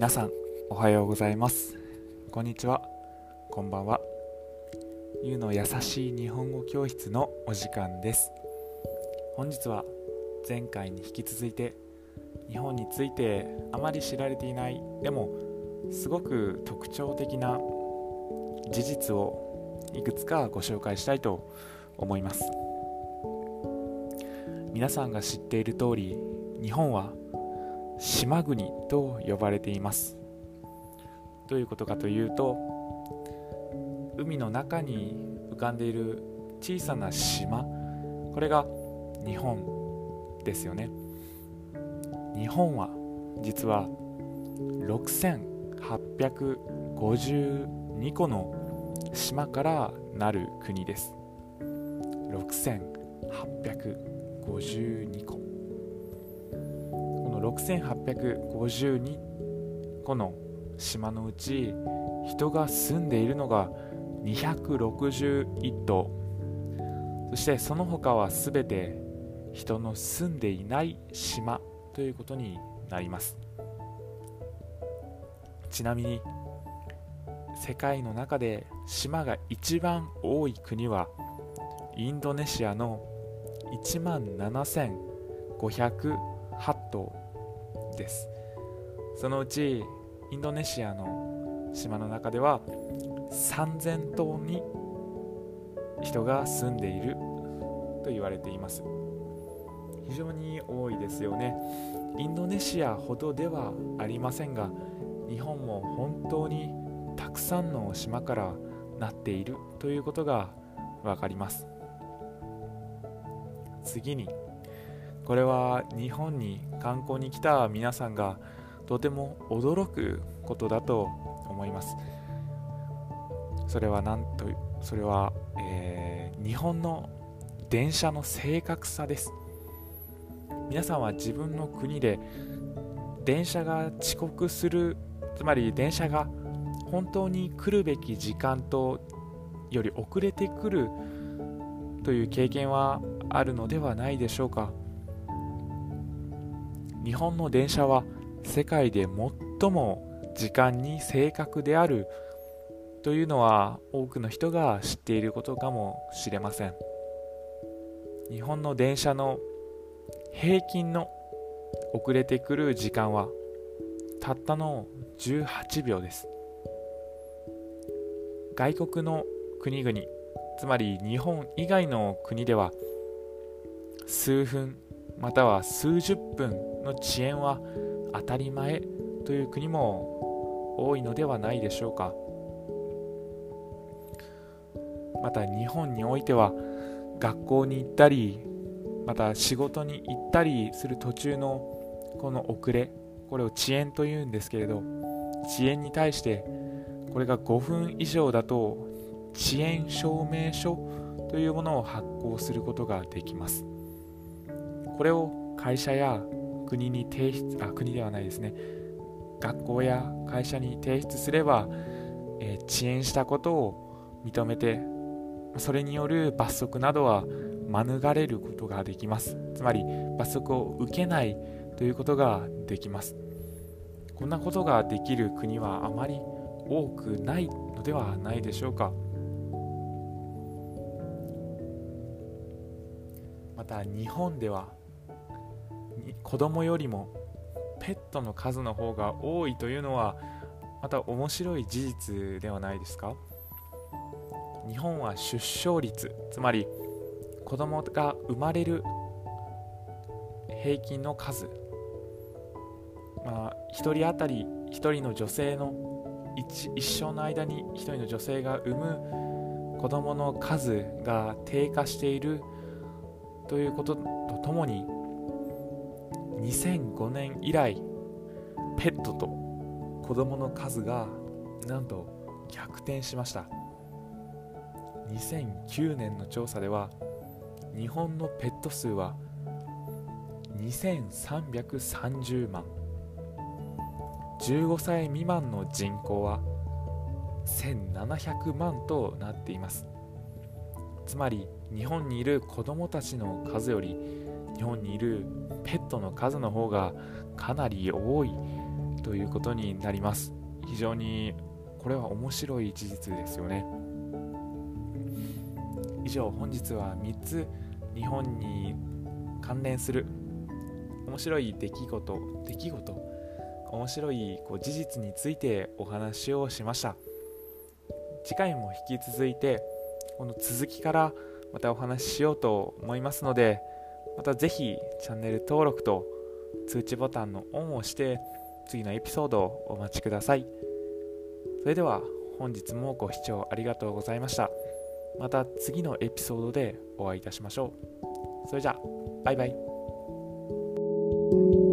皆さんおはようございます。こんにちは。こんばんは。ゆうの優しい日本語教室のお時間です。本日は前回に引き続いて日本についてあまり知られていないでもすごく特徴的な事実をいくつかご紹介したいと思います。皆さんが知っている通り日本は島国と呼ばれています。どういうことかというと海の中に浮かんでいる小さな島これが日本ですよね。日本は実は6852個の島からなる国です。6852個。の6852個の島のうち人が住んでいるのが261島そしてその他は全て人の住んでいない島ということになります。ちなみに世界の中で島が一番多い国はインドネシアの1万7508島です。そのうちインドネシアの島の中では3000島に人が住んでいると言われています。非常に多いですよね。インドネシアほどではありませんが日本も本当にたくさんの島からなっているということが分かります。次にこれは日本に観光に来た皆さんがとても驚くことだと思います。それはなんとそれは、えー、日本の電車の正確さです。皆さんは自分の国で電車が遅刻するつまり電車が本当に来るべき時間とより遅れてくるという経験はあるのではないでしょうか。日本の電車は世界で最も時間に正確であるというのは多くの人が知っていることかもしれません。日本の電車の平均の遅れてくる時間はたったの18秒です。外国の国々つまり日本以外の国では数分または数十分の遅延は当たり前という国も多いのではないでしょうか。また日本においては学校に行ったりまた仕事に行ったりする途中のこの遅れこれを遅延というんですけれど遅延に対してこれが5分以上だと遅延証明書というものを発行することができます。これを会社や国に提出あ国ではないですね。学校や会社に提出すれば、えー、遅延したことを認めてそれによる罰則などは免れることができます。つまり罰則を受けないということができます。こんなことができる国はあまり多くないのではないでしょうか。また日本では子供よりもペットの数の方が多いというのはまた面白い事実ではないですか？日本は出生率つまり子供が生まれる平均の数、まあ、1人当たり1人の女性の一一生の間に1人の女性が産む子供の数が低下しているということとともに2005年以来ペットと子供の数がなんと逆転しました。2009年の調査では日本のペット数は2330万15歳未満の人口は1700万となっています。つまり日本にいる子どもたちの数より日本にいるペットの数の方がかなり多いということになります。非常にこれは面白い事実ですよね。以上本日は3つ日本に関連する面白い出来事出来事面白いこう事実についてお話をしました。次回も引き続いてこの続きからまたお話ししようと思いますのでまたぜひチャンネル登録と通知ボタンのオンをして次のエピソードをお待ちください。それでは本日もご視聴ありがとうございました。また次のエピソードでお会いいたしましょう。それじゃあバイバイ。